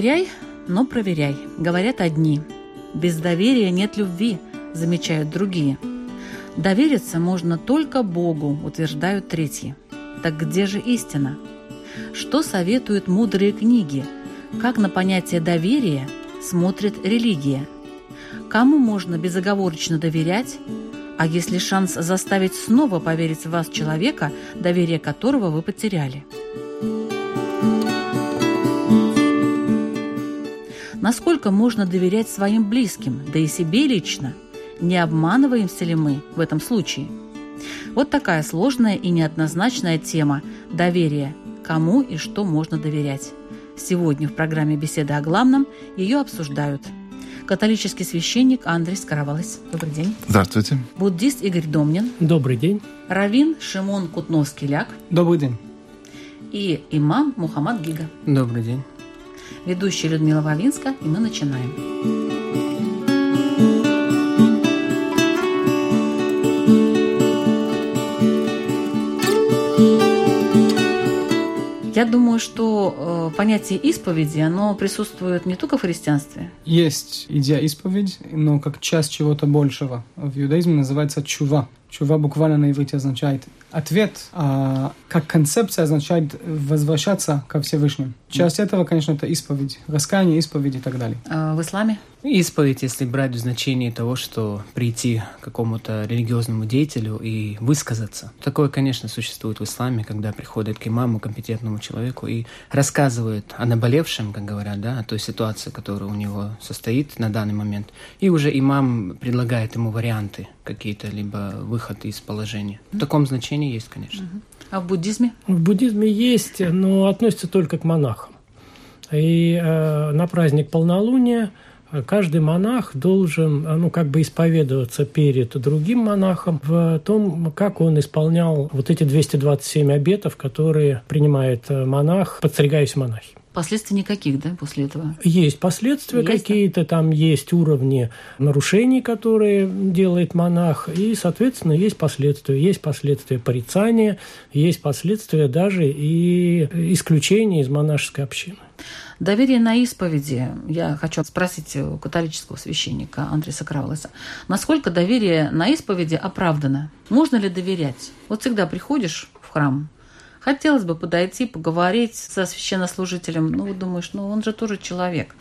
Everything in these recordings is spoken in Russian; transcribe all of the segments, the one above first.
Доверяй, но проверяй, говорят одни. Без доверия нет любви, замечают другие. Довериться можно только Богу, утверждают третьи. Так где же истина? Что советуют мудрые книги? Как на понятие доверия смотрит религия? Кому можно безоговорочно доверять? А если шанс заставить снова поверить в вас человека, доверие которого вы потеряли – Насколько можно доверять своим близким, да и себе лично? Не обманываемся ли мы в этом случае? Вот такая сложная и неоднозначная тема – доверие. Кому и что можно доверять? Сегодня в программе «Беседа о главном» ее обсуждают католический священник Андрей Скоровалась. Добрый день. Здравствуйте. Буддист Игорь Домнин. Добрый день. Равин Шимон Кутновский-Ляк. Добрый день. И имам Мухаммад Гига. Добрый день ведущая Людмила Вавинска, и мы начинаем. Я думаю, что э, понятие исповеди, оно присутствует не только в христианстве. Есть идея исповедь, но как часть чего-то большего. В иудаизме называется чува. Чува буквально на иврите означает ответ, а как концепция означает возвращаться ко Всевышнему. Часть этого, конечно, это исповедь, раскаяние, исповедь и так далее. А в исламе? Исповедь, если брать в значении того, что прийти к какому-то религиозному деятелю и высказаться. Такое, конечно, существует в исламе, когда приходит к имаму, компетентному человеку, и рассказывает о наболевшем, как говорят, да, о той ситуации, которая у него состоит на данный момент. И уже имам предлагает ему варианты какие-то, либо выход из положения. В таком значении есть, конечно. А в буддизме? В буддизме есть, но относится только к монахам. И э, на праздник полнолуния каждый монах должен, ну, как бы исповедоваться перед другим монахом в том, как он исполнял вот эти 227 обетов, которые принимает э, монах, подстригаясь монахи. Последствий никаких, да, после этого? Есть последствия какие-то, там есть уровни нарушений, которые делает монах, и, соответственно, есть последствия. Есть последствия порицания, есть последствия даже и исключения из монашеской общины. Доверие на исповеди. Я хочу спросить у католического священника Андрея Кравлеса. Насколько доверие на исповеди оправдано? Можно ли доверять? Вот всегда приходишь в храм, хотелось бы подойти, поговорить со священнослужителем. Ну, думаешь, ну он же тоже человек.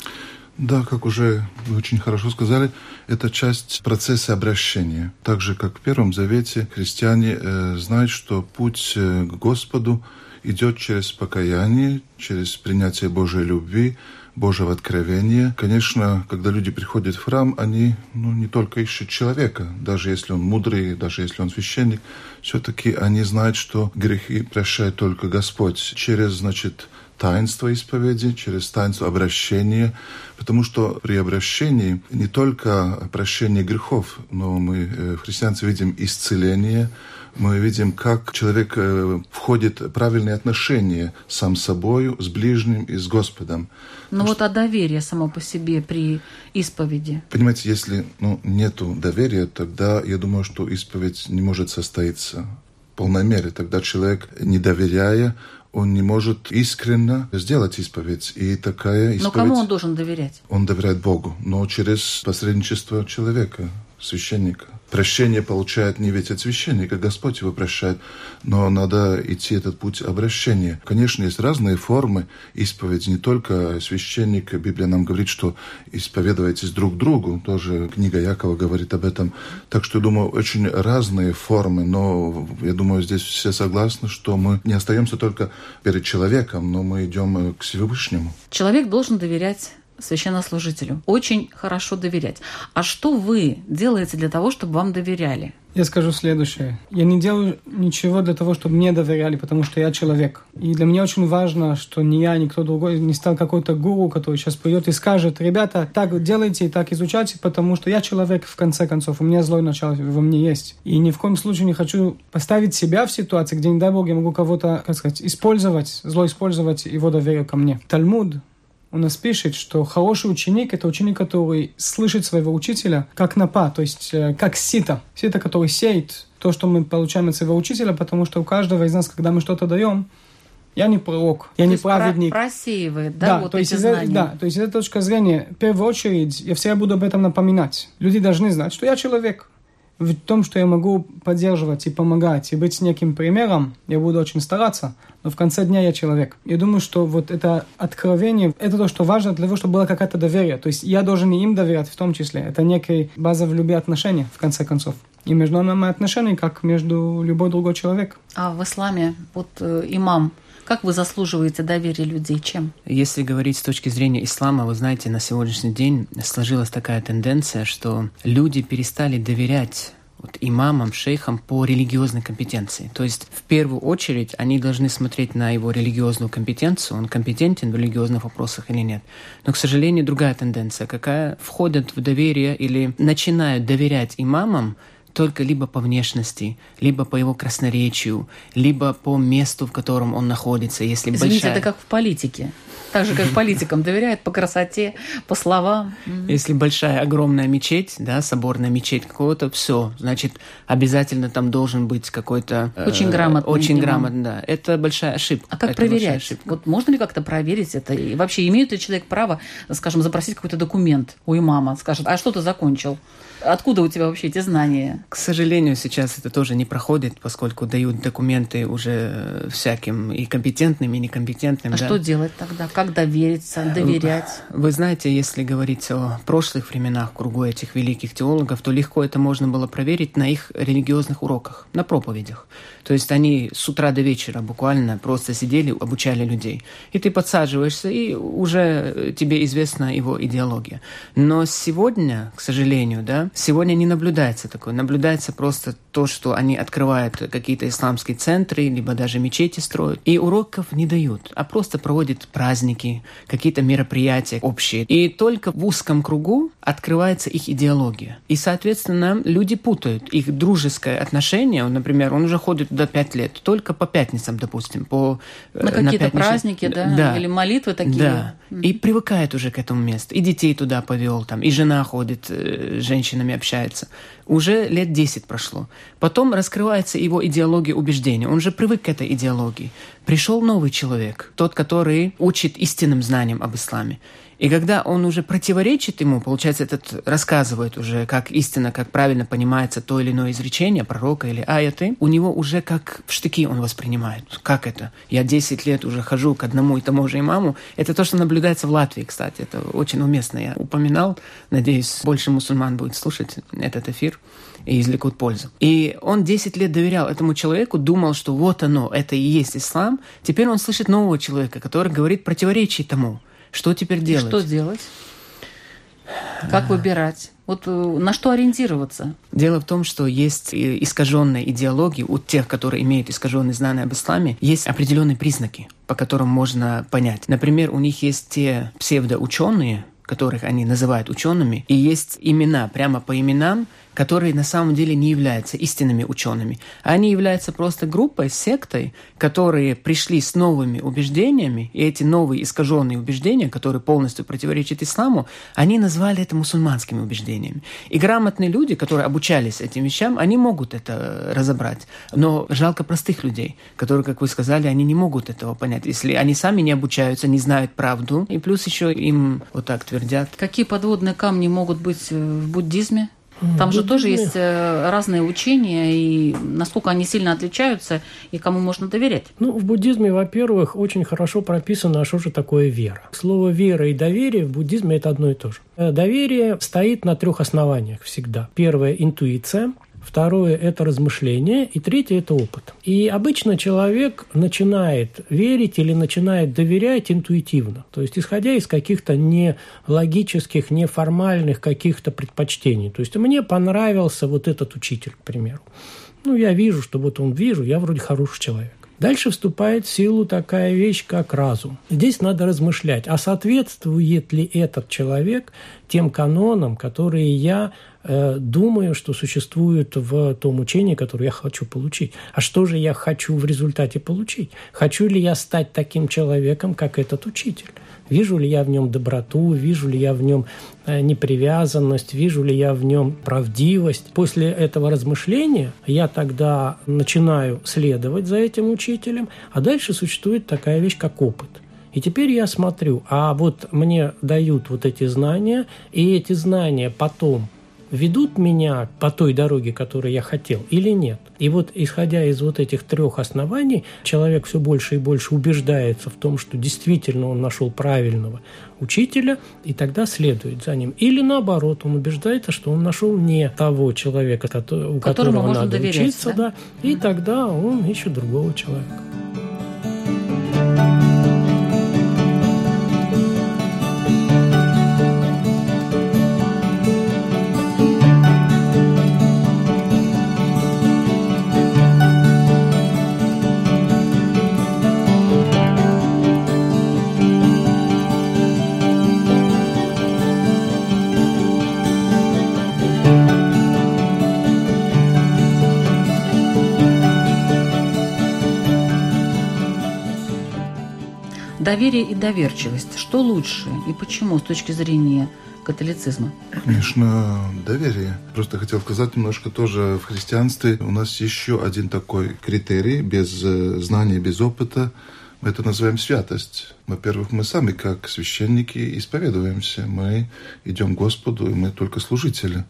Да, как уже вы очень хорошо сказали, это часть процесса обращения. Так же, как в Первом Завете, христиане э, знают, что путь э, к Господу идет через покаяние, через принятие Божьей любви, Божьего откровения. Конечно, когда люди приходят в храм, они ну, не только ищут человека, даже если он мудрый, даже если он священник, все-таки они знают, что грехи прощает только Господь через, значит, таинство исповеди, через таинство обращения, потому что при обращении не только прощение грехов, но мы, э, христианцы, видим исцеление, мы видим, как человек э, входит в правильные отношения сам с собой, с ближним и с Господом. Ну вот, что... а доверие само по себе при исповеди? Понимаете, если ну, нету доверия, тогда я думаю, что исповедь не может состоиться в полной мере. Тогда человек, не доверяя, он не может искренне сделать исповедь. И такая исповедь... Но кому он должен доверять? Он доверяет Богу, но через посредничество человека. Священника. Прощение получает не ведь от священника, Господь его прощает, но надо идти этот путь обращения. Конечно, есть разные формы исповеди, не только священник, Библия нам говорит, что исповедуйтесь друг другу, тоже книга Якова говорит об этом. Так что, думаю, очень разные формы, но я думаю, здесь все согласны, что мы не остаемся только перед человеком, но мы идем к Всевышнему. Человек должен доверять священнослужителю. Очень хорошо доверять. А что вы делаете для того, чтобы вам доверяли? Я скажу следующее. Я не делаю ничего для того, чтобы мне доверяли, потому что я человек. И для меня очень важно, что ни я, ни кто другой не стал какой-то гуру, который сейчас придет и скажет, ребята, так делайте и так изучайте, потому что я человек, в конце концов, у меня злой начало во мне есть. И ни в коем случае не хочу поставить себя в ситуации, где, не дай бог, я могу кого-то, как сказать, использовать, зло использовать его доверие ко мне. Талмуд у нас пишет, что хороший ученик – это ученик, который слышит своего учителя как напа, то есть э, как сито. Сито, который сеет то, что мы получаем от своего учителя, потому что у каждого из нас, когда мы что-то даем, я не пророк, я то не праведник. Про просеивает, да, да вот то эти есть знания. да, то есть с этой точки зрения, в первую очередь, я всегда буду об этом напоминать. Люди должны знать, что я человек в том, что я могу поддерживать и помогать, и быть неким примером, я буду очень стараться, но в конце дня я человек. Я думаю, что вот это откровение, это то, что важно для того, чтобы было какое-то доверие. То есть я должен им доверять в том числе. Это некая база в любви отношения, в конце концов. И между нами отношения, как между любой другой человек. А в исламе вот э, имам как вы заслуживаете доверия людей? Чем? Если говорить с точки зрения ислама, вы знаете, на сегодняшний день сложилась такая тенденция, что люди перестали доверять вот, имамам, шейхам по религиозной компетенции. То есть, в первую очередь, они должны смотреть на его религиозную компетенцию, он компетентен в религиозных вопросах или нет. Но, к сожалению, другая тенденция, какая входят в доверие или начинают доверять имамам только либо по внешности, либо по его красноречию, либо по месту, в котором он находится. Если Извините, большая... это как в политике. Так же, как политикам доверяют по красоте, по словам. Если большая, огромная мечеть, да, соборная мечеть какого-то, все, значит, обязательно там должен быть какой-то... э, очень грамотный. Очень имам. грамотно, да. Это большая ошибка. А как проверять? Вот можно ли как-то проверить это? И вообще, имеет ли человек право, скажем, запросить какой-то документ у имама? Скажет, а что ты закончил? Откуда у тебя вообще эти знания? К сожалению, сейчас это тоже не проходит, поскольку дают документы уже всяким и компетентным, и некомпетентным. А да. что делать тогда? Как довериться, доверять? Вы знаете, если говорить о прошлых временах кругу этих великих теологов, то легко это можно было проверить на их религиозных уроках, на проповедях. То есть они с утра до вечера буквально просто сидели, обучали людей. И ты подсаживаешься, и уже тебе известна его идеология. Но сегодня, к сожалению, да, сегодня не наблюдается такое. Наблюдается просто то, что они открывают какие-то исламские центры, либо даже мечети строят, и уроков не дают, а просто проводят праздники, какие-то мероприятия общие. И только в узком кругу открывается их идеология. И, соответственно, люди путают их дружеское отношение. Например, он уже ходит туда пять лет, только по пятницам, допустим, по э, На какие-то пятничные- праздники, да? да. Или молитвы такие? Да. Мгм. И привыкает уже к этому месту. И детей туда повел, там, и жена ходит, э, с женщинами общается. Уже лет 10 прошло. Потом раскрывается его идеология убеждения. Он же привык к этой идеологии. Пришел новый человек, тот, который учит истинным знаниям об исламе. И когда он уже противоречит ему, получается, этот рассказывает уже, как истинно, как правильно понимается то или иное изречение пророка или аяты, у него уже как в штыки он воспринимает. Как это? Я 10 лет уже хожу к одному и тому же имаму. Это то, что наблюдается в Латвии, кстати. Это очень уместно. Я упоминал. Надеюсь, больше мусульман будет слушать этот эфир и извлекут пользу. И он 10 лет доверял этому человеку, думал, что вот оно, это и есть ислам. Теперь он слышит нового человека, который говорит противоречие тому. Что теперь И делать? что делать? Как выбирать? Вот э, на что ориентироваться? Дело в том, что есть э, искаженные идеологии у тех, которые имеют искаженные знания об исламе, есть определенные признаки, по которым можно понять. Например, у них есть те псевдоученые, которых они называют учеными, и есть имена прямо по именам, которые на самом деле не являются истинными учеными. Они являются просто группой, сектой, которые пришли с новыми убеждениями, и эти новые искаженные убеждения, которые полностью противоречат исламу, они назвали это мусульманскими убеждениями. И грамотные люди, которые обучались этим вещам, они могут это разобрать. Но жалко простых людей, которые, как вы сказали, они не могут этого понять, если они сами не обучаются, не знают правду, и плюс еще им вот так твердят. Какие подводные камни могут быть э, в буддизме? Там же тоже есть э, разные учения, и насколько они сильно отличаются, и кому можно доверять. Ну, в буддизме, во-первых, очень хорошо прописано, а что же такое вера. Слово «вера» и «доверие» в буддизме – это одно и то же. Э, доверие стоит на трех основаниях всегда. Первое – интуиция – второе – это размышление, и третье – это опыт. И обычно человек начинает верить или начинает доверять интуитивно, то есть исходя из каких-то не логических, не формальных каких-то предпочтений. То есть мне понравился вот этот учитель, к примеру. Ну, я вижу, что вот он вижу, я вроде хороший человек. Дальше вступает в силу такая вещь, как разум. Здесь надо размышлять, а соответствует ли этот человек тем канонам, которые я э, думаю, что существуют в том учении, которое я хочу получить. А что же я хочу в результате получить? Хочу ли я стать таким человеком, как этот учитель? Вижу ли я в нем доброту, вижу ли я в нем э, непривязанность, вижу ли я в нем правдивость. После этого размышления я тогда начинаю следовать за этим учителем, а дальше существует такая вещь, как опыт. И теперь я смотрю, а вот мне дают вот эти знания, и эти знания потом ведут меня по той дороге, которую я хотел, или нет. И вот исходя из вот этих трех оснований, человек все больше и больше убеждается в том, что действительно он нашел правильного учителя, и тогда следует за ним. Или наоборот, он убеждается, что он нашел не того человека, у которого, которого надо учиться, да? да, и тогда он ищет другого человека. Доверие и доверчивость. Что лучше и почему с точки зрения католицизма? Конечно, доверие. Просто хотел сказать немножко тоже в христианстве у нас еще один такой критерий без э, знания, без опыта. Мы это называем святость. Во-первых, мы сами, как священники, исповедуемся. Мы идем к Господу, и мы только служители.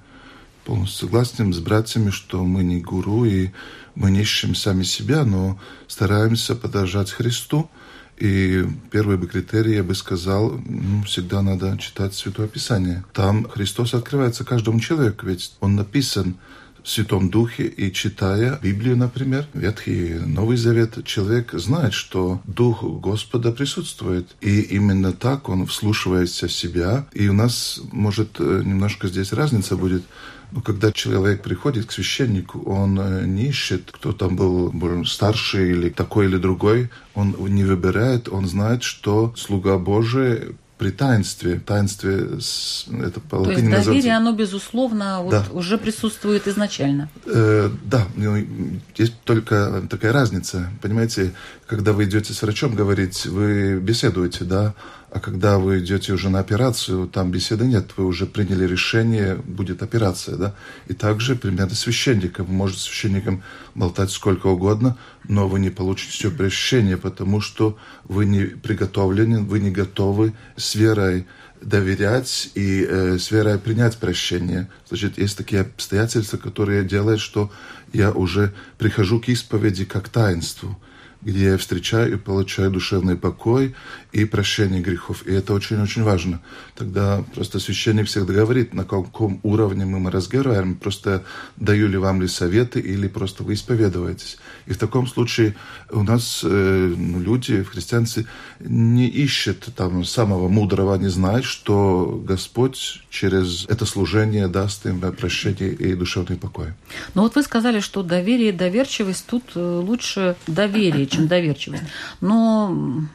Полностью согласен с братьями, что мы не гуру, и мы не ищем сами себя, но стараемся подражать Христу. И первый бы критерий, я бы сказал, ну, всегда надо читать Святое Писание. Там Христос открывается каждому человеку, ведь Он написан в Святом Духе, и читая Библию, например, Ветхий Новый Завет, человек знает, что Дух Господа присутствует. И именно так он вслушивается в себя. И у нас, может, э, немножко здесь разница будет но когда человек приходит к священнику, он э, не ищет, кто там был старший или такой или другой. Он не выбирает, он знает, что слуга Божий при таинстве, таинстве это по То есть доверие, называется... оно безусловно вот, да. уже присутствует изначально. Э, да, ну, есть только такая разница, понимаете, когда вы идете с врачом говорить, вы беседуете, да, а когда вы идете уже на операцию, там беседы нет, вы уже приняли решение, будет операция, да. И также примерно священником. Вы можете священником болтать сколько угодно, но вы не получите все прощение, потому что вы не приготовлены, вы не готовы с верой доверять и э, с верой принять прощение. Значит, есть такие обстоятельства, которые делают, что я уже прихожу к исповеди как таинству где я встречаю и получаю душевный покой и прощение грехов. И это очень-очень важно. Тогда просто священник всегда говорит, на каком уровне мы разговариваем, просто даю ли вам ли советы или просто вы исповедуетесь. И в таком случае у нас э, ну, люди в христианстве не ищут там самого мудрого, они знают, что Господь через это служение даст им прощение и душевный покой. Ну вот вы сказали, что доверие и доверчивость тут э, лучше доверие, чем доверчивость. Но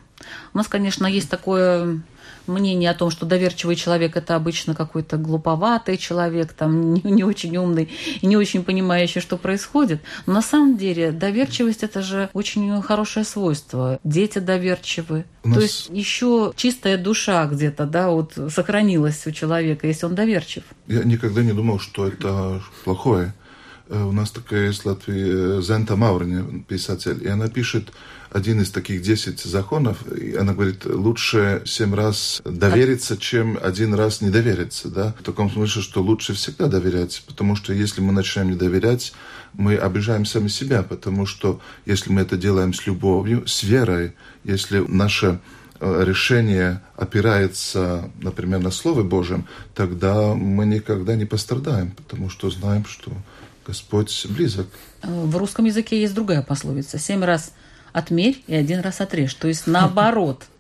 у нас, конечно, есть такое мнение о том, что доверчивый человек это обычно какой-то глуповатый человек, там не, не очень умный и не очень понимающий, что происходит. Но на самом деле доверчивость это же очень хорошее свойство. Дети доверчивы. Нас... То есть еще чистая душа где-то, да, вот сохранилась у человека, если он доверчив. Я никогда не думал, что это плохое. Э, у нас такая есть в Латвии э, Зента Маврни, писатель, и она пишет один из таких десять законов, и она говорит, лучше семь раз довериться, чем один раз не довериться, да, в таком смысле, что лучше всегда доверять, потому что если мы начинаем не доверять, мы обижаем сами себя, потому что если мы это делаем с любовью, с верой, если наше э, решение опирается, например, на Слово Божьем, тогда мы никогда не пострадаем, потому что знаем, что Господь близок. В русском языке есть другая пословица. Семь раз отмерь и один раз отрежь. То есть наоборот.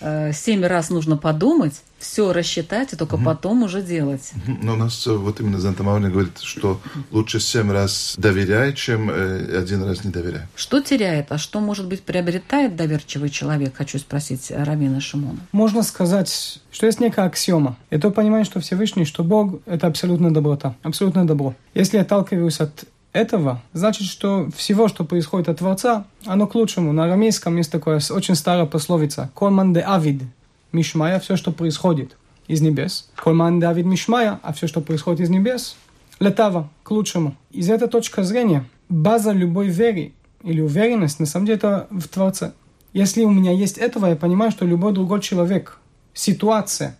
Э, семь раз нужно подумать, все рассчитать и только угу. потом уже делать. Но у нас э, вот именно Зантамауни говорит, что лучше семь раз доверяй, чем э, один раз не доверяй. Что теряет, а что, может быть, приобретает доверчивый человек, хочу спросить Равина Шимона. Можно сказать, что есть некая аксиома. Это понимание, что Всевышний, что Бог – это абсолютная доброта, абсолютное добро. Если я отталкиваюсь от этого, значит, что всего, что происходит от Творца, оно к лучшему. На арамейском есть такая очень старая пословица «Колман авид» – «Мишмая» – все, что происходит из небес. «Колман авид Мишмая» – а все, что происходит из небес – «Летава» – к лучшему. Из этой точки зрения база любой веры или уверенность, на самом деле, это в Творце. Если у меня есть этого, я понимаю, что любой другой человек, ситуация,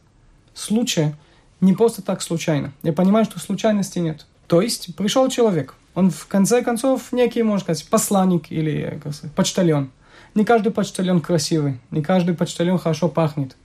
случай не просто так случайно. Я понимаю, что случайности нет. То есть пришел человек, он в конце концов некий, можно сказать, посланник или как сказать, почтальон. Не каждый почтальон красивый, не каждый почтальон хорошо пахнет.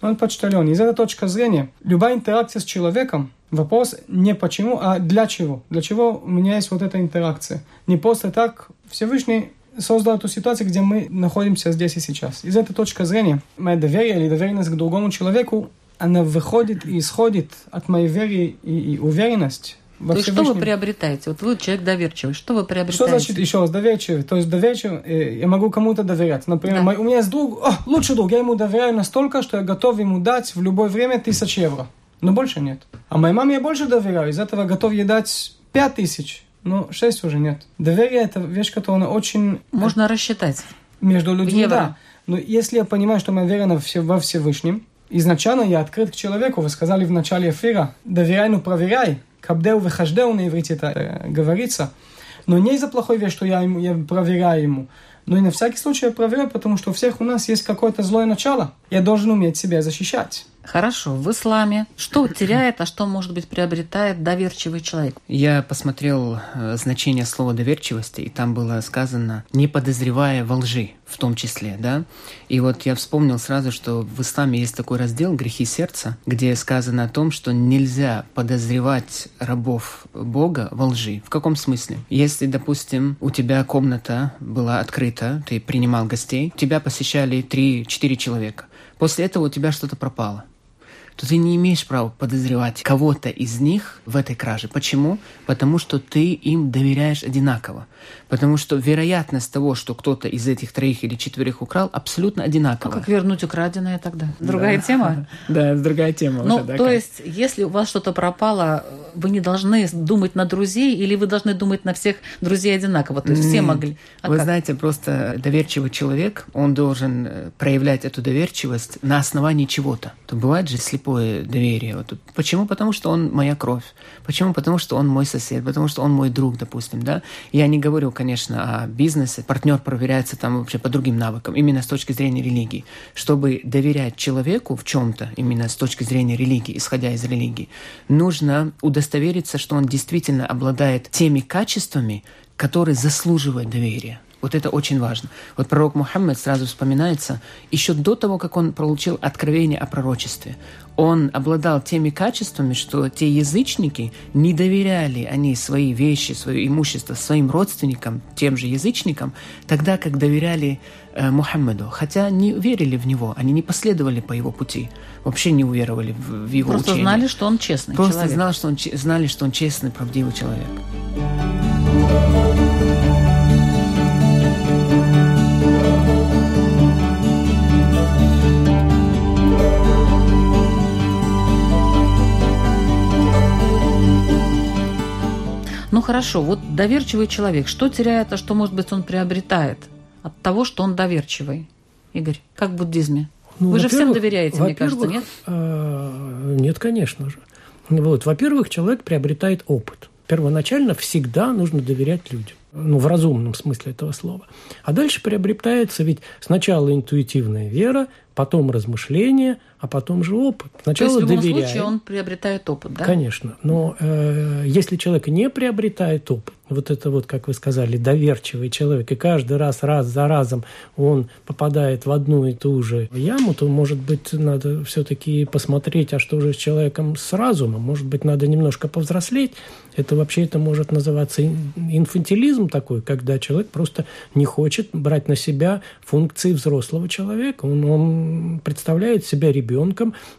Но он почтальон. Из этой точки зрения, любая интеракция с человеком, вопрос не почему, а для чего. Для чего у меня есть вот эта интеракция. Не просто так Всевышний создал эту ситуацию, где мы находимся здесь и сейчас. Из этой точки зрения, моя доверие или доверенность к другому человеку, она выходит и исходит от моей веры и, и уверенности во То есть что вы приобретаете? Вот вы человек доверчивый, что вы приобретаете? Что значит, еще раз, доверчивый? То есть доверчивый, э, я могу кому-то доверять. Например, да. мой, у меня есть друг, о, лучший друг, я ему доверяю настолько, что я готов ему дать в любое время тысяч евро. Но больше нет. А моей маме я больше доверяю, из этого готов ей дать пять тысяч. Но шесть уже нет. Доверие – это вещь, которая очень... Можно рассчитать. Между людьми, да. Но если я понимаю, что мы верны во Всевышнем, изначально я открыт к человеку. Вы сказали в начале эфира, доверяй, но проверяй. Кабдеу вехаждеу на иврите это э, говорится. Но не из-за плохой вещи, что я, ему, я проверяю ему. Но и на всякий случай я проверяю, потому что у всех у нас есть какое-то злое начало. Я должен уметь себя защищать. Хорошо, в исламе что теряет, а что, может быть, приобретает доверчивый человек? Я посмотрел э, значение слова доверчивости, и там было сказано «не подозревая во лжи» в том числе, да. И вот я вспомнил сразу, что в исламе есть такой раздел «Грехи сердца», где сказано о том, что нельзя подозревать рабов Бога во лжи. В каком смысле? Если, допустим, у тебя комната была открыта, ты принимал гостей, тебя посещали 3-4 человека. После этого у тебя что-то пропало то ты не имеешь права подозревать кого-то из них в этой краже. Почему? Потому что ты им доверяешь одинаково. Потому что вероятность того, что кто-то из этих троих или четверых украл, абсолютно одинакова. А как вернуть украденное тогда? Другая да. тема? Да, другая тема. Ну, то есть, если у вас что-то пропало, вы не должны думать на друзей или вы должны думать на всех друзей одинаково? То есть все могли. А вы знаете, просто доверчивый человек, он должен э, проявлять эту доверчивость на основании чего-то. То бывает же слепое доверие. Вот. Почему? Потому что он моя кровь. Почему? Потому что он мой сосед, потому что он мой друг, допустим, да. Я не говорю, конечно, о бизнесе. Партнер проверяется там вообще по другим навыкам, именно с точки зрения религии. Чтобы доверять человеку в чем-то, именно с точки зрения религии, исходя из религии, нужно удостовериться, что он действительно обладает теми качествами, которые заслуживают доверия. Вот это очень важно. Вот пророк Мухаммед сразу вспоминается еще до того, как он получил откровение о пророчестве. Он обладал теми качествами, что те язычники не доверяли они свои вещи, свое имущество своим родственникам, тем же язычникам, тогда как доверяли э, Мухаммеду. Хотя не верили в него, они не последовали по его пути, вообще не уверовали в, в его Просто учение. знали, что он честный Просто человек. знали, что он, знали, что он честный, правдивый человек. Хорошо, вот доверчивый человек, что теряет, а что, может быть, он приобретает от того, что он доверчивый? Игорь, как в буддизме? Ну, Вы же всем доверяете, мне кажется, нет? Э, нет, конечно же. Вот. Во-первых, человек приобретает опыт. первоначально всегда нужно доверять людям. Ну, в разумном смысле этого слова. А дальше приобретается ведь сначала интуитивная вера, потом размышление, а потом же опыт. Сначала То есть в любом доверяем. случае он приобретает опыт, да? Конечно. Но э, если человек не приобретает опыт, вот это вот, как вы сказали, доверчивый человек, и каждый раз, раз за разом он попадает в одну и ту же яму, то, может быть, надо все-таки посмотреть, а что же с человеком с разумом? Может быть, надо немножко повзрослеть. Это вообще это может называться инфантилизм такой, когда человек просто не хочет брать на себя функции взрослого человека. Он, он представляет себя ребенком,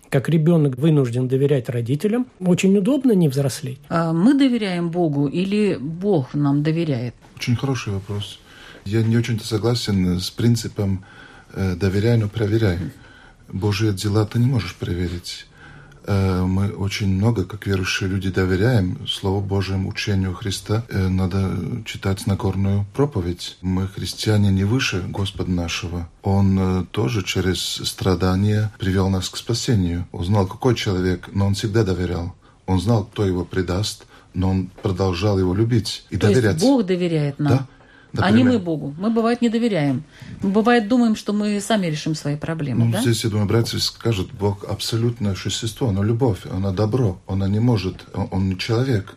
как ребенок вынужден доверять родителям. Очень удобно не взрослеть. А мы доверяем Богу или Бог Бог нам доверяет? Очень хороший вопрос. Я не очень-то согласен с принципом э, «доверяй, но проверяй». Божьи дела ты не можешь проверить. Э, мы очень много, как верующие люди, доверяем Слову Божьему, учению Христа. Э, надо читать Нагорную проповедь. Мы, христиане, не выше Господа нашего. Он э, тоже через страдания привел нас к спасению. Он знал, какой человек, но он всегда доверял. Он знал, кто его предаст, но он продолжал его любить и То доверять. Есть Бог доверяет нам. Да? Например, а не мы Богу. Мы, бывает, не доверяем. Мы, бывает, думаем, что мы сами решим свои проблемы. Ну, да? Здесь, я думаю, братья скажут, Бог абсолютное существо, оно любовь, оно добро, оно не может, он, не человек.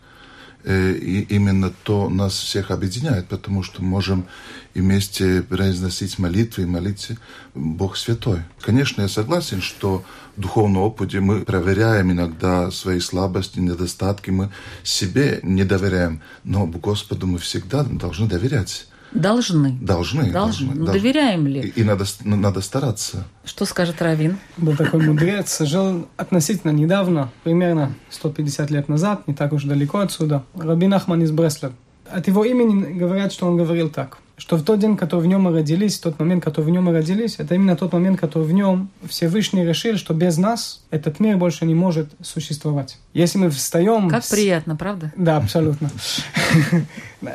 Э, и именно то нас всех объединяет, потому что можем вместе произносить молитвы и молиться Бог святой. Конечно, я согласен, что духовном опыте мы проверяем иногда свои слабости, недостатки, мы себе не доверяем, но Господу мы всегда должны доверять. Должны. Должны. Должны. Но ну, доверяем ли? И, и надо, надо стараться. Что скажет Равин? Был такой мудрец, жил относительно недавно, примерно 150 лет назад, не так уж далеко отсюда, Рабин Ахман из Бреслер. От его имени говорят, что он говорил так что в тот день, который в нем мы родились, тот момент, который в нем мы родились, это именно тот момент, который в нем Всевышний решил, что без нас этот мир больше не может существовать. Если мы встаем... Как приятно, правда? Да, абсолютно.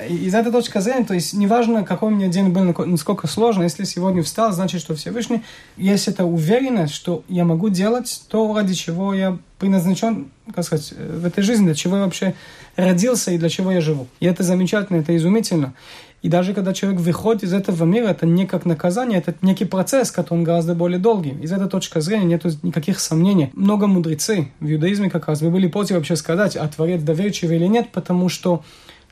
Из этой точки зрения, то есть неважно, какой у меня день был, насколько сложно, если сегодня встал, значит, что Всевышний, есть эта уверенность, что я могу делать то, ради чего я предназначен, как сказать, в этой жизни, для чего я вообще родился и для чего я живу. И это замечательно, это изумительно. И даже когда человек выходит из этого мира, это не как наказание, это некий процесс, который гораздо более долгий. Из этой точки зрения нет никаких сомнений. Много мудрецы в иудаизме как раз вы были против вообще сказать, а творец доверчивый или нет, потому что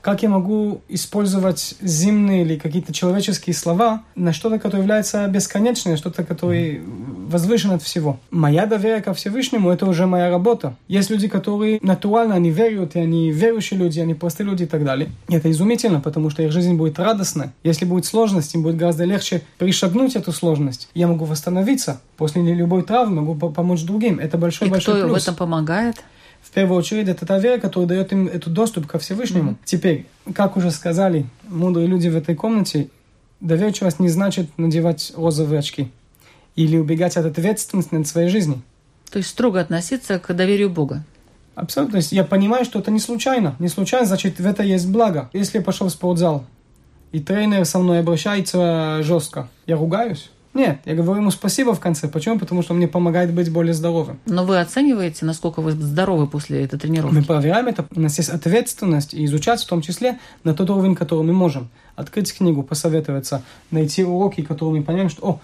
как я могу использовать зимние или какие-то человеческие слова на что-то, которое является бесконечным, что-то, которое возвышен от всего. Моя доверие ко Всевышнему – это уже моя работа. Есть люди, которые натурально, они верят, и они верующие люди, они простые люди и так далее. И это изумительно, потому что их жизнь будет радостной. Если будет сложность, им будет гораздо легче пришагнуть эту сложность. Я могу восстановиться после любой травмы, могу помочь другим. Это большой-большой большой плюс. в этом помогает? В первую очередь, это та вера, которая дает им этот доступ ко Всевышнему. Mm-hmm. Теперь, как уже сказали мудрые люди в этой комнате, доверчивость не значит надевать розовые очки или убегать от ответственности над своей жизнью. То есть строго относиться к доверию Бога. Абсолютно. То есть я понимаю, что это не случайно. Не случайно, значит, в это есть благо. Если я пошел в спортзал, и тренер со мной обращается жестко, я ругаюсь. Нет, я говорю ему спасибо в конце. Почему? Потому что он мне помогает быть более здоровым. Но вы оцениваете, насколько вы здоровы после этой тренировки? Мы проверяем это. У нас есть ответственность и изучать в том числе на тот уровень, который мы можем. Открыть книгу, посоветоваться, найти уроки, которые мы понимаем, что о,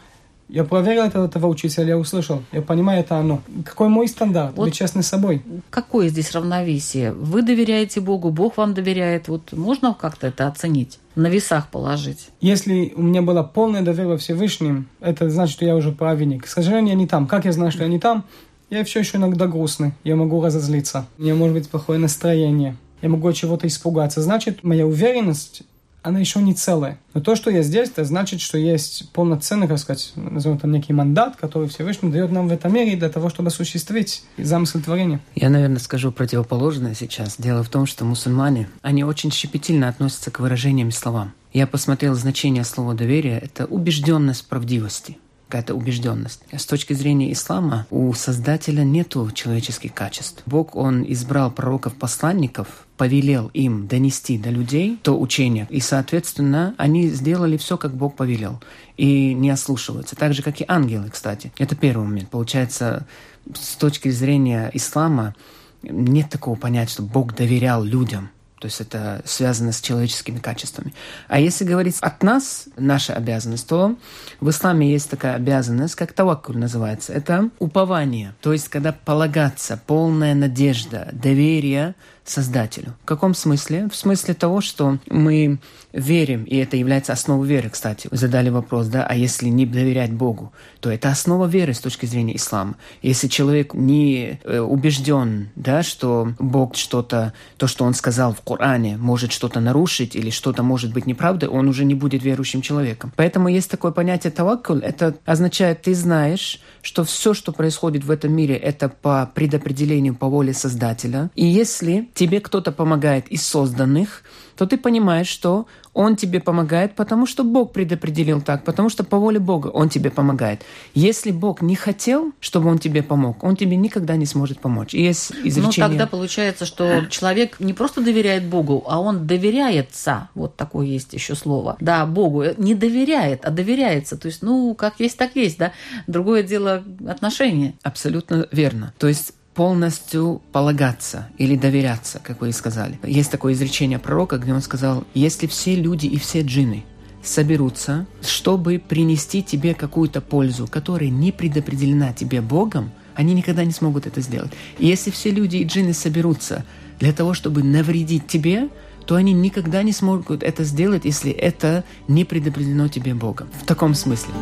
я проверил этого, этого учителя, я услышал. Я понимаю, это оно. Какой мой стандарт? Вот Быть честным с собой. Какое здесь равновесие? Вы доверяете Богу, Бог вам доверяет. Вот можно как-то это оценить? На весах положить? Если у меня было полное доверие Всевышним, это значит, что я уже праведник. К сожалению, я не там. Как я знаю, что я не там? Я все еще иногда грустный. Я могу разозлиться. У меня может быть плохое настроение. Я могу чего-то испугаться. Значит, моя уверенность она еще не целая. Но то, что я здесь, это значит, что есть полноценный, как сказать, назовем там некий мандат, который Всевышний дает нам в этом мире для того, чтобы осуществить замысел творения. Я, наверное, скажу противоположное сейчас. Дело в том, что мусульмане, они очень щепетильно относятся к выражениям и словам. Я посмотрел значение слова «доверие» — это убежденность правдивости какая-то убежденность. С точки зрения ислама у Создателя нету человеческих качеств. Бог, Он избрал пророков-посланников, повелел им донести до людей то учение, и, соответственно, они сделали все, как Бог повелел, и не ослушиваются. Так же, как и ангелы, кстати. Это первый момент. Получается, с точки зрения ислама нет такого понятия, что Бог доверял людям. То есть это связано с человеческими качествами. А если говорить от нас, наша обязанность, то в исламе есть такая обязанность, как таваккуль называется. Это упование. То есть когда полагаться, полная надежда, доверие – Создателю. В каком смысле? В смысле того, что мы верим, и это является основой веры, кстати. Вы задали вопрос, да, а если не доверять Богу, то это основа веры с точки зрения ислама. Если человек не э, убежден, да, что Бог что-то, то, что он сказал в Коране, может что-то нарушить или что-то может быть неправдой, он уже не будет верующим человеком. Поэтому есть такое понятие таваккуль, это означает, ты знаешь, что все, что происходит в этом мире, это по предопределению, по воле Создателя. И если тебе кто-то помогает из созданных, то ты понимаешь, что он тебе помогает, потому что Бог предопределил так, потому что по воле Бога он тебе помогает. Если Бог не хотел, чтобы он тебе помог, он тебе никогда не сможет помочь. И есть ну, изречение... Ну, тогда получается, что человек не просто доверяет Богу, а он доверяется. Вот такое есть еще слово. Да, Богу. Не доверяет, а доверяется. То есть, ну, как есть, так есть, да. Другое дело отношения. Абсолютно верно. То есть полностью полагаться или доверяться, как вы и сказали. Есть такое изречение пророка, где он сказал, если все люди и все джинны соберутся, чтобы принести тебе какую-то пользу, которая не предопределена тебе Богом, они никогда не смогут это сделать. И если все люди и джинны соберутся для того, чтобы навредить тебе, то они никогда не смогут это сделать, если это не предопределено тебе Богом. В таком смысле.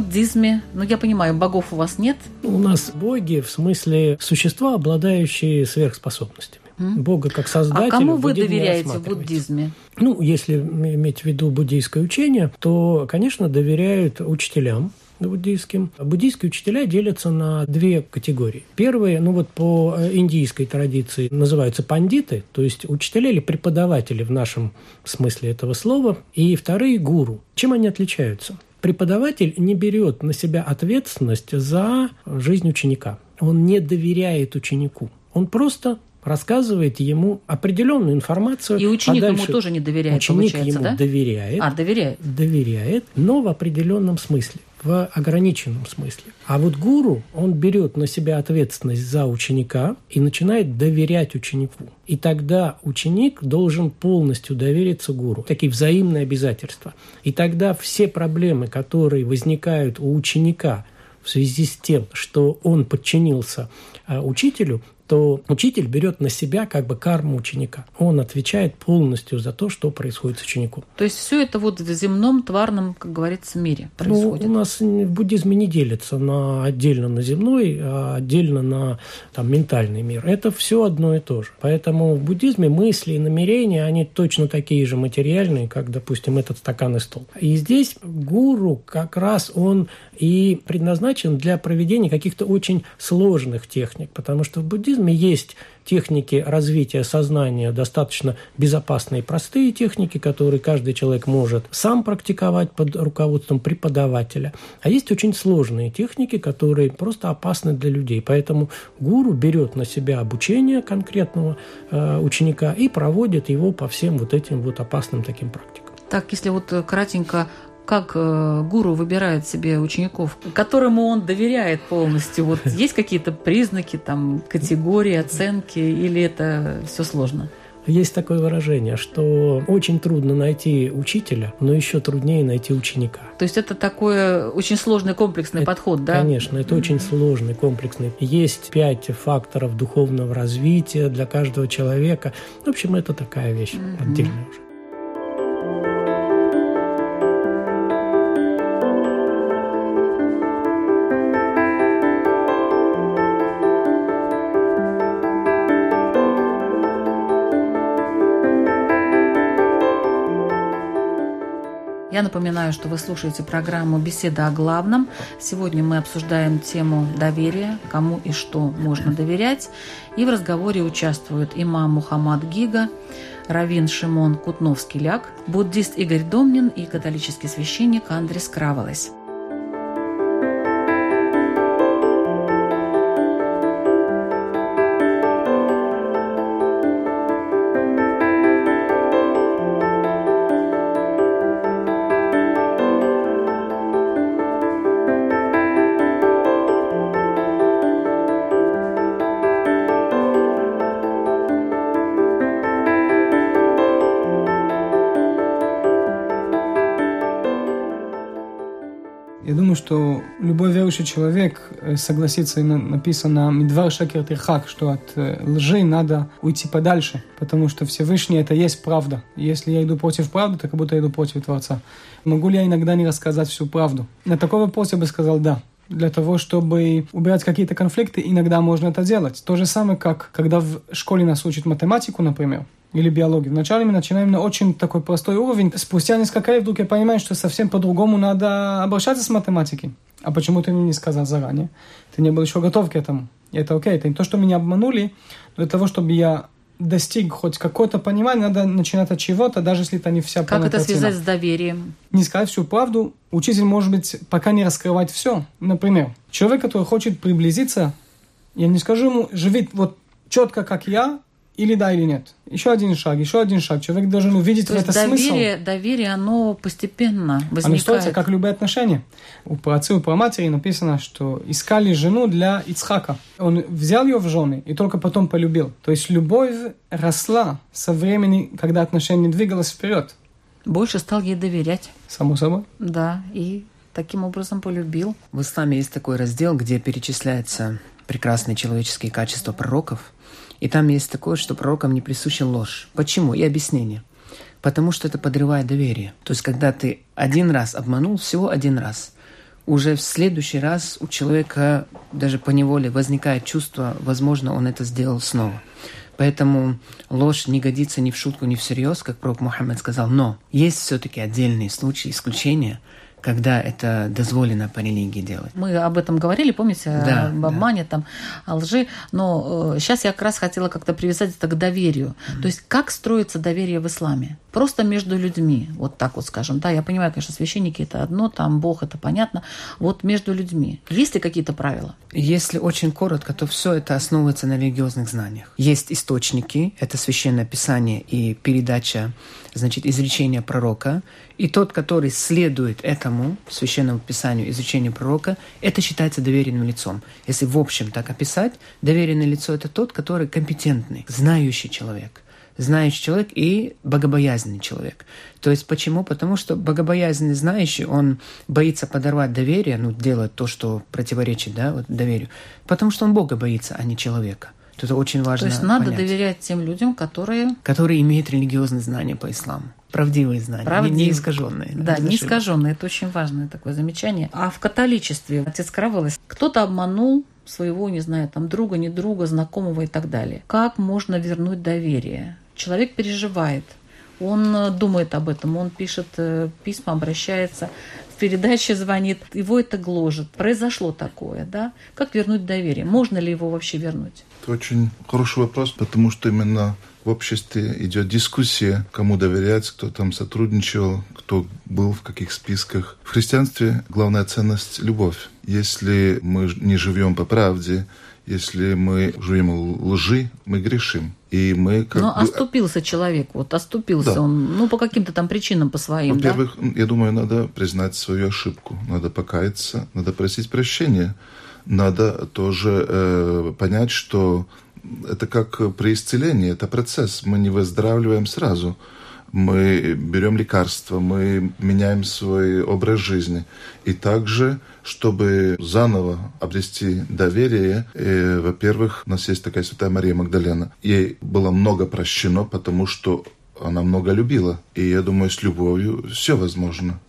Буддизме, ну я понимаю, богов у вас нет? У нас боги в смысле существа, обладающие сверхспособностями. Бога как создателя. А кому вы доверяете в буддизме? Ну, если иметь в виду буддийское учение, то, конечно, доверяют учителям, буддийским. Буддийские учителя делятся на две категории. Первые, ну вот по э, индийской традиции, называются пандиты, то есть учителя или преподаватели в нашем смысле этого слова, и вторые – гуру. Чем они отличаются? Преподаватель не берет на себя ответственность за жизнь ученика. Он не доверяет ученику. Он просто рассказывает ему определенную информацию. И ученик а ему тоже не доверяет, Ученик ему да? доверяет. А, доверяет. Доверяет, но в определенном смысле в ограниченном смысле. А вот гуру, он берет на себя ответственность за ученика и начинает доверять ученику. И тогда ученик должен полностью довериться гуру. Такие взаимные обязательства. И тогда все проблемы, которые возникают у ученика в связи с тем, что он подчинился а, учителю, то учитель берет на себя как бы карму ученика. Он отвечает полностью за то, что происходит с учеником. То есть все это вот в земном, тварном, как говорится, мире происходит? Ну, у нас в буддизме не делится на отдельно на земной, а отдельно на там, ментальный мир. Это все одно и то же. Поэтому в буддизме мысли и намерения, они точно такие же материальные, как, допустим, этот стакан и стол. И здесь гуру как раз он и предназначен для проведения каких-то очень сложных техник, потому что в буддизме есть техники развития сознания, достаточно безопасные и простые техники, которые каждый человек может сам практиковать под руководством преподавателя. А есть очень сложные техники, которые просто опасны для людей. Поэтому гуру берет на себя обучение конкретного э, ученика и проводит его по всем вот этим вот опасным таким практикам. Так, если вот кратенько как э, гуру выбирает себе учеников, которому он доверяет полностью? Вот есть какие-то признаки, там, категории, оценки, или это все сложно? Есть такое выражение, что очень трудно найти учителя, но еще труднее найти ученика. То есть это такой очень сложный комплексный это, подход, да? Конечно, это mm-hmm. очень сложный комплексный. Есть пять факторов духовного развития для каждого человека. В общем, это такая вещь mm-hmm. отдельная уже. Напоминаю, что вы слушаете программу «Беседа о главном». Сегодня мы обсуждаем тему доверия, кому и что можно доверять. И в разговоре участвуют имам Мухаммад Гига, раввин Шимон Кутновский-Ляк, буддист Игорь Домнин и католический священник Андрес Краволес. Любой верующий человек э, согласится, и написано «Медвар шакер тирхак», что от э, лжи надо уйти подальше, потому что Всевышний — это есть правда. Если я иду против правды, то как будто я иду против Творца. Могу ли я иногда не рассказать всю правду? На такой вопрос я бы сказал «да» для того, чтобы убирать какие-то конфликты, иногда можно это делать. То же самое, как когда в школе нас учат математику, например, или биологию. Вначале мы начинаем на очень такой простой уровень. Спустя несколько лет вдруг я понимаю, что совсем по-другому надо обращаться с математикой. А почему ты мне не сказал заранее? Ты не был еще готов к этому. И это окей. Это не то, что меня обманули, но для того, чтобы я достиг хоть какое-то понимание, надо начинать от чего-то, даже если это не вся Как это связать с доверием? Не сказать всю правду. Учитель, может быть, пока не раскрывать все. Например, человек, который хочет приблизиться, я не скажу ему, живи вот четко, как я, или да, или нет. Еще один шаг, еще один шаг. Человек должен увидеть То в это доверие, смысл. Доверие, оно постепенно возникает. Оно строится, как любые отношения. У праотца и у матери написано, что искали жену для Ицхака. Он взял ее в жены и только потом полюбил. То есть любовь росла со времени, когда отношения двигалось вперед. Больше стал ей доверять. Само собой. Да, и таким образом полюбил. В исламе есть такой раздел, где перечисляются прекрасные человеческие качества пророков – и там есть такое, что пророкам не присуща ложь. Почему? И объяснение. Потому что это подрывает доверие. То есть, когда ты один раз обманул, всего один раз, уже в следующий раз у человека даже по неволе возникает чувство, возможно, он это сделал снова. Поэтому ложь не годится ни в шутку, ни всерьез, как пророк Мухаммед сказал. Но есть все-таки отдельные случаи, исключения – когда это дозволено по религии делать. Мы об этом говорили, помните, да, об обмане, да. там, о лжи, но э, сейчас я как раз хотела как-то привязать это к доверию. Mm-hmm. То есть как строится доверие в исламе? Просто между людьми, вот так вот скажем. Да, я понимаю, конечно, священники это одно, там Бог это понятно. Вот между людьми. Есть ли какие-то правила? Если очень коротко, то все это основывается на религиозных знаниях. Есть источники, это священное писание и передача, значит, изречения пророка. И тот, который следует этому священному писанию, изучению пророка, это считается доверенным лицом. Если в общем так описать, доверенное лицо – это тот, который компетентный, знающий человек – знающий человек и богобоязненный человек. То есть почему? Потому что богобоязненный знающий, он боится подорвать доверие, ну, делать то, что противоречит да, вот, доверию, потому что он Бога боится, а не человека. Это очень важно. То есть надо понять. доверять тем людям, которые... Которые имеют религиозные знания по исламу. Правдивые знания, Правдивые. не искаженные. Да, да не искаженные. Это очень важное такое замечание. А в католичестве, отец Краволос, кто-то обманул своего, не знаю, там друга, не друга, знакомого и так далее. Как можно вернуть доверие? Человек переживает, он э, думает об этом, он пишет э, письма, обращается, передаче звонит, его это гложет. Произошло такое, да? Как вернуть доверие? Можно ли его вообще вернуть? Это очень хороший вопрос, потому что именно в обществе идет дискуссия, кому доверять, кто там сотрудничал, кто был в каких списках. В христианстве главная ценность – любовь. Если мы не живем по правде, если мы живем лжи, мы грешим. И мы как Но бы... оступился человек, вот оступился да. он, ну, по каким-то там причинам, по своим, Во-первых, да? я думаю, надо признать свою ошибку, надо покаяться, надо просить прощения, надо тоже э, понять, что это как при исцелении, это процесс, мы не выздоравливаем сразу мы берем лекарства, мы меняем свой образ жизни. И также чтобы заново обрести доверие, и, во-первых, у нас есть такая святая Мария Магдалена. Ей было много прощено, потому что она много любила. И я думаю, с любовью все возможно.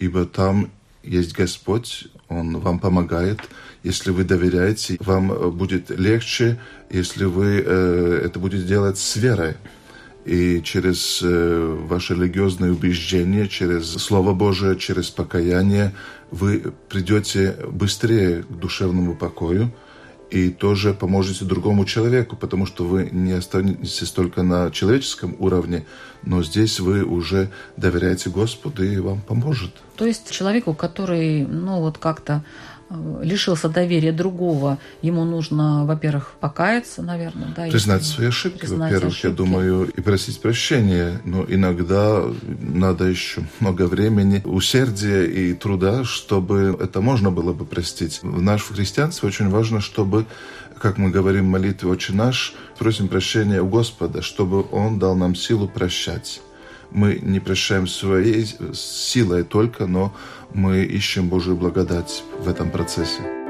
Ибо там есть Господь, Он вам помогает. Если вы доверяете, вам будет легче, если вы э, это будете делать с верой и через э, ваше религиозное убеждение, через Слово Божие, через покаяние вы придете быстрее к душевному покою и тоже поможете другому человеку, потому что вы не останетесь только на человеческом уровне, но здесь вы уже доверяете Господу, и вам поможет. То есть человеку, который, ну вот как-то лишился доверия другого, ему нужно, во-первых, покаяться, наверное, да, признать свои ошибки, во-первых, я думаю, и просить прощения, но иногда надо еще много времени, усердия и труда, чтобы это можно было бы простить. В нашем христианстве очень важно, чтобы как мы говорим в молитве «Отче наш», просим прощения у Господа, чтобы Он дал нам силу прощать. Мы не прощаем своей силой только, но мы ищем Божью благодать в этом процессе.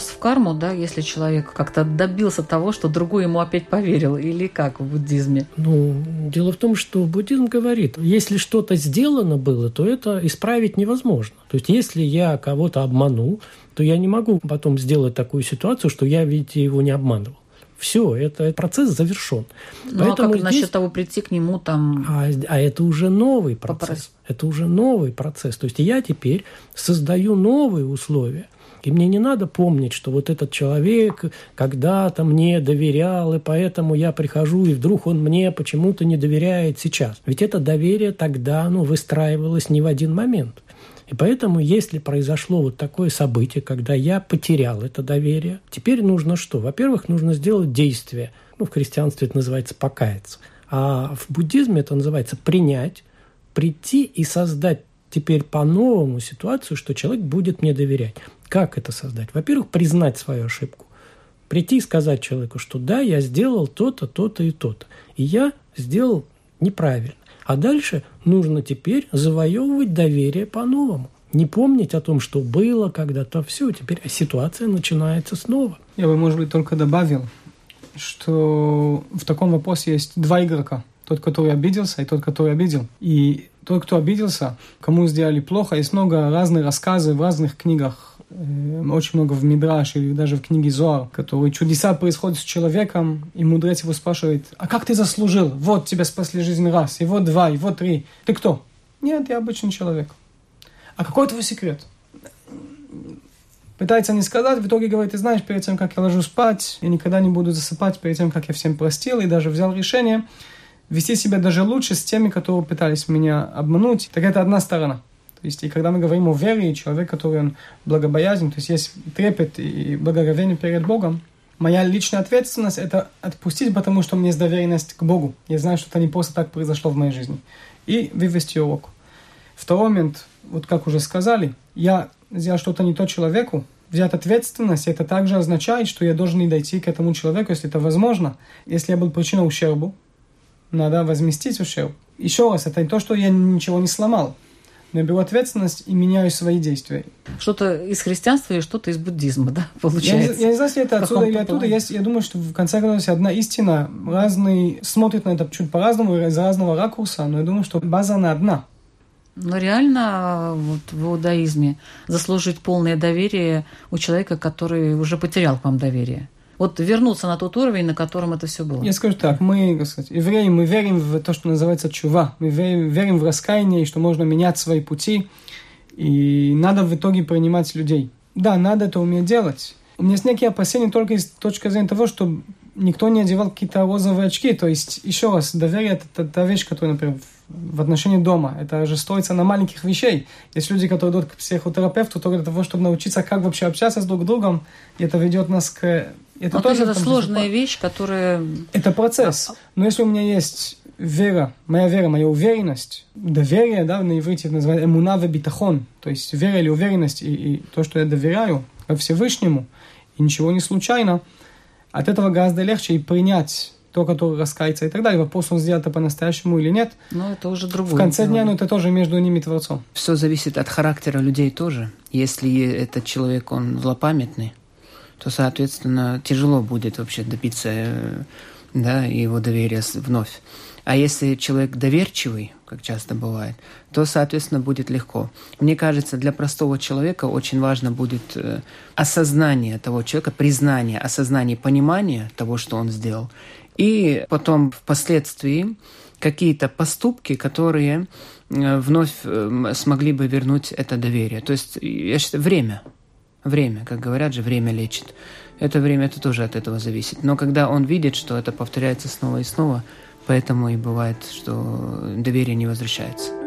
Плюс в карму, да, если человек как-то добился того, что другой ему опять поверил, или как в буддизме? Ну, дело в том, что буддизм говорит, если что-то сделано было, то это исправить невозможно. То есть, если я кого-то обманул, то я не могу потом сделать такую ситуацию, что я, видите, его не обманывал. Все, это процесс завершен. Ну, Поэтому а как здесь... насчет того прийти к нему там? А, а это уже новый процесс. Попросить. Это уже новый процесс. То есть я теперь создаю новые условия – и мне не надо помнить, что вот этот человек когда-то мне доверял, и поэтому я прихожу, и вдруг он мне почему-то не доверяет сейчас. Ведь это доверие тогда ну, выстраивалось не в один момент. И поэтому, если произошло вот такое событие, когда я потерял это доверие, теперь нужно что? Во-первых, нужно сделать действие. Ну, в христианстве это называется покаяться. А в буддизме это называется принять, прийти и создать теперь по-новому ситуацию, что человек будет мне доверять. Как это создать? Во-первых, признать свою ошибку. Прийти и сказать человеку, что да, я сделал то-то, то-то и то-то. И я сделал неправильно. А дальше нужно теперь завоевывать доверие по-новому. Не помнить о том, что было когда-то, все, теперь ситуация начинается снова. Я бы, может быть, только добавил, что в таком вопросе есть два игрока. Тот, который обиделся, и тот, который обидел. И тот, кто обиделся, кому сделали плохо, есть много разных рассказов в разных книгах очень много в Мидраш или даже в книге Зоар, которые чудеса происходят с человеком, и мудрец его спрашивает, а как ты заслужил? Вот тебя спасли жизнь раз, и вот два, и вот три. Ты кто? Нет, я обычный человек. А какой твой секрет? Пытается не сказать, в итоге говорит, ты знаешь, перед тем, как я ложу спать, я никогда не буду засыпать, перед тем, как я всем простил, и даже взял решение вести себя даже лучше с теми, которые пытались меня обмануть. Так это одна сторона. То есть, и когда мы говорим о вере, человек, который он благобоязнен, то есть есть трепет и благоговение перед Богом, моя личная ответственность – это отпустить, потому что у меня есть доверенность к Богу. Я знаю, что это не просто так произошло в моей жизни. И вывести урок. Второй момент, вот как уже сказали, я сделал что-то не то человеку, взять ответственность, это также означает, что я должен и дойти к этому человеку, если это возможно. Если я был причиной ущербу, надо возместить ущерб. Еще раз, это не то, что я ничего не сломал но я беру ответственность и меняю свои действия. Что-то из христианства и что-то из буддизма, да, получается? Я, я не знаю, если это отсюда или оттуда. Я, я думаю, что в конце концов одна истина. Разные смотрят на это чуть по-разному, из разного ракурса, но я думаю, что база она одна. Но реально вот в иудаизме заслужить полное доверие у человека, который уже потерял к вам доверие – вот вернуться на тот уровень, на котором это все было. Я скажу так, мы, как сказать, евреи, мы верим в то, что называется чува, мы верим, верим в раскаяние, что можно менять свои пути, и надо в итоге принимать людей. Да, надо это уметь делать. У меня есть некие опасения только из точки зрения того, что никто не одевал какие-то розовые очки. То есть, еще раз, доверие – это та вещь, которая, например, в отношении дома. Это же строится на маленьких вещей. Есть люди, которые идут к психотерапевту только для того, чтобы научиться, как вообще общаться с друг другом. И это ведет нас к это ну, тоже это сложная вещь, которая... Это процесс. Но если у меня есть вера, моя вера, моя уверенность, доверие, да, на иврите это называется эмуна битахон, то есть вера или уверенность, и, и то, что я доверяю Всевышнему, и ничего не случайно, от этого гораздо легче и принять то, который раскается и так далее. Вопрос, он сделает это по-настоящему или нет. Ну, это уже другое. В конце дня, ну, это тоже между ними Творцом. Все зависит от характера людей тоже. Если этот человек, он злопамятный, то, соответственно, тяжело будет вообще добиться э, да, его доверия вновь. А если человек доверчивый, как часто бывает, то, соответственно, будет легко. Мне кажется, для простого человека очень важно будет э, осознание того человека, признание, осознание, понимание того, что он сделал. И потом впоследствии какие-то поступки, которые вновь смогли бы вернуть это доверие. То есть, я считаю, время. Время, как говорят же, время лечит. Это время, это тоже от этого зависит. Но когда он видит, что это повторяется снова и снова, поэтому и бывает, что доверие не возвращается.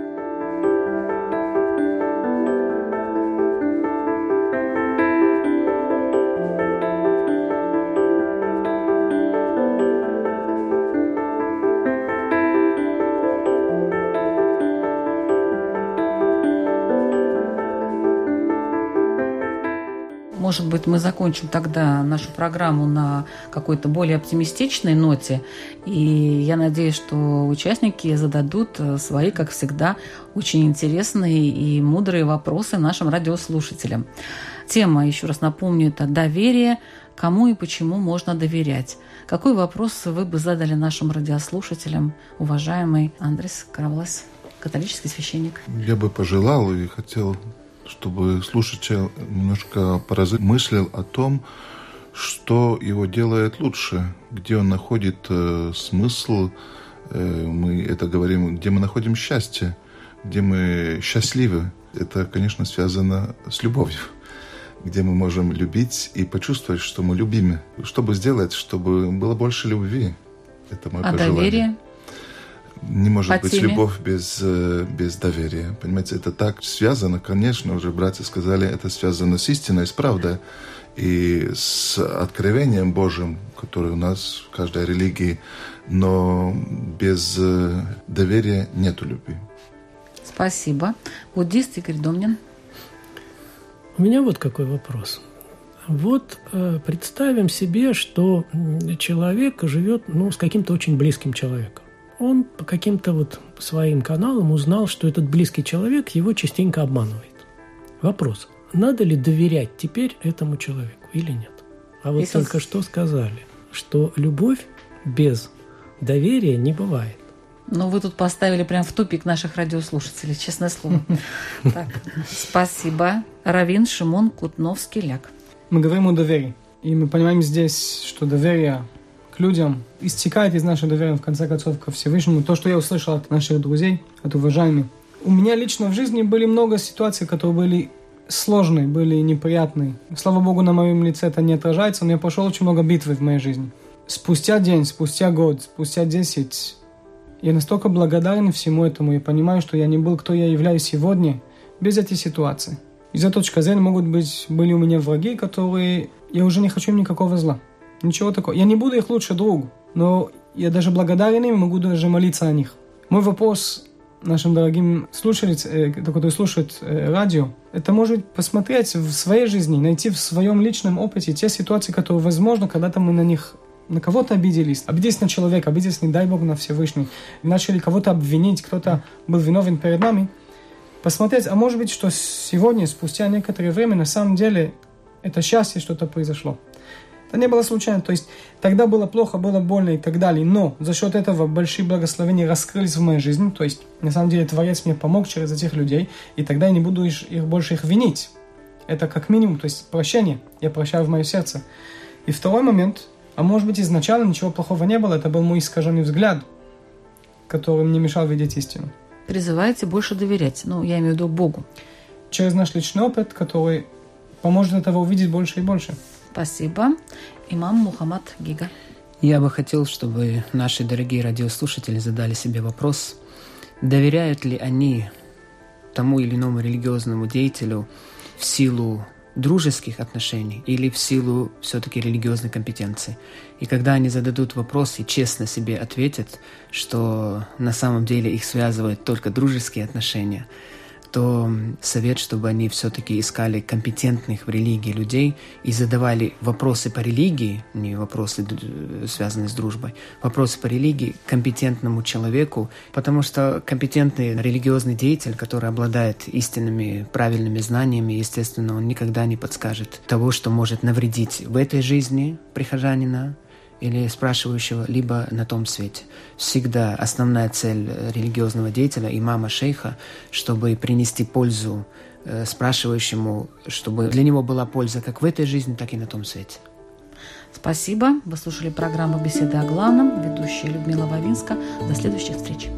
Может быть, мы закончим тогда нашу программу на какой-то более оптимистичной ноте. И я надеюсь, что участники зададут э, свои, как всегда, очень интересные и мудрые вопросы нашим радиослушателям. Тема, еще раз напомню, это доверие, кому и почему можно доверять. Какой вопрос вы бы задали нашим радиослушателям, уважаемый Андрес Кравлас, католический священник? Я бы пожелал и хотел чтобы слушатель немножко поразмыслил о том, что его делает лучше, где он находит э, смысл, э, мы это говорим, где мы находим счастье, где мы счастливы. Это, конечно, связано с любовью, где мы можем любить и почувствовать, что мы любимы. Чтобы сделать, чтобы было больше любви. Это мое а пожелание. доверие? Не может По быть теме. любовь без, э, без доверия. Понимаете, это так связано, конечно, уже братья сказали, это связано с истиной, с правдой и с откровением Божьим, которое у нас в каждой религии, но без э, доверия нету любви. Спасибо. Буддист Игорь Домнин. У меня вот какой вопрос. Вот э, представим себе, что человек живет ну, с каким-то очень близким человеком. Он по каким-то вот своим каналам узнал, что этот близкий человек его частенько обманывает. Вопрос. Надо ли доверять теперь этому человеку или нет? А вот Если он только что сказали, что любовь без доверия не бывает. Ну, вы тут поставили прям в тупик наших радиослушателей, честное слово. Так, спасибо. Равин Шимон Кутновский-Ляк. Мы говорим о доверии. И мы понимаем здесь, что доверие к людям истекает из нашего доверия, в конце концов, ко Всевышнему. То, что я услышал от наших друзей, от уважаемых. У меня лично в жизни были много ситуаций, которые были сложные, были неприятные. Слава Богу, на моем лице это не отражается, но я прошел очень много битвы в моей жизни. Спустя день, спустя год, спустя десять, я настолько благодарен всему этому и понимаю, что я не был, кто я являюсь сегодня, без этой ситуации. Из этой точки зрения могут быть, были у меня враги, которые... Я уже не хочу им никакого зла. Ничего такого. Я не буду их лучше другу, но я даже благодарен им, могу даже молиться о них. Мой вопрос нашим дорогим слушателям, э, которые слушают э, радио, это может посмотреть в своей жизни, найти в своем личном опыте те ситуации, которые, возможно, когда-то мы на них на кого-то обиделись, обиделись на человека, обиделись, не дай Бог, на Всевышний, начали кого-то обвинить, кто-то был виновен перед нами, посмотреть, а может быть, что сегодня, спустя некоторое время, на самом деле, это счастье, что-то произошло. Это не было случайно, то есть тогда было плохо, было больно и так далее, но за счет этого большие благословения раскрылись в моей жизни, то есть на самом деле Творец мне помог через этих людей, и тогда я не буду их, их больше их винить. Это как минимум, то есть прощение, я прощаю в мое сердце. И второй момент, а может быть изначально ничего плохого не было, это был мой искаженный взгляд, который мне мешал видеть истину. Призываете больше доверять. Ну, я имею в виду Богу. Через наш личный опыт, который поможет этого увидеть больше и больше. Спасибо. Имам Мухаммад Гига. Я бы хотел, чтобы наши дорогие радиослушатели задали себе вопрос, доверяют ли они тому или иному религиозному деятелю в силу дружеских отношений или в силу все-таки религиозной компетенции. И когда они зададут вопрос и честно себе ответят, что на самом деле их связывают только дружеские отношения, то совет, чтобы они все-таки искали компетентных в религии людей и задавали вопросы по религии, не вопросы, д- связанные с дружбой, вопросы по религии компетентному человеку, потому что компетентный религиозный деятель, который обладает истинными правильными знаниями, естественно, он никогда не подскажет того, что может навредить в этой жизни прихожанина, или спрашивающего, либо на том свете. Всегда основная цель э, религиозного деятеля, имама шейха, чтобы принести пользу э, спрашивающему, чтобы для него была польза как в этой жизни, так и на том свете. Спасибо. Вы слушали программу «Беседы о главном». Ведущая Людмила Вавинска. До следующих встреч.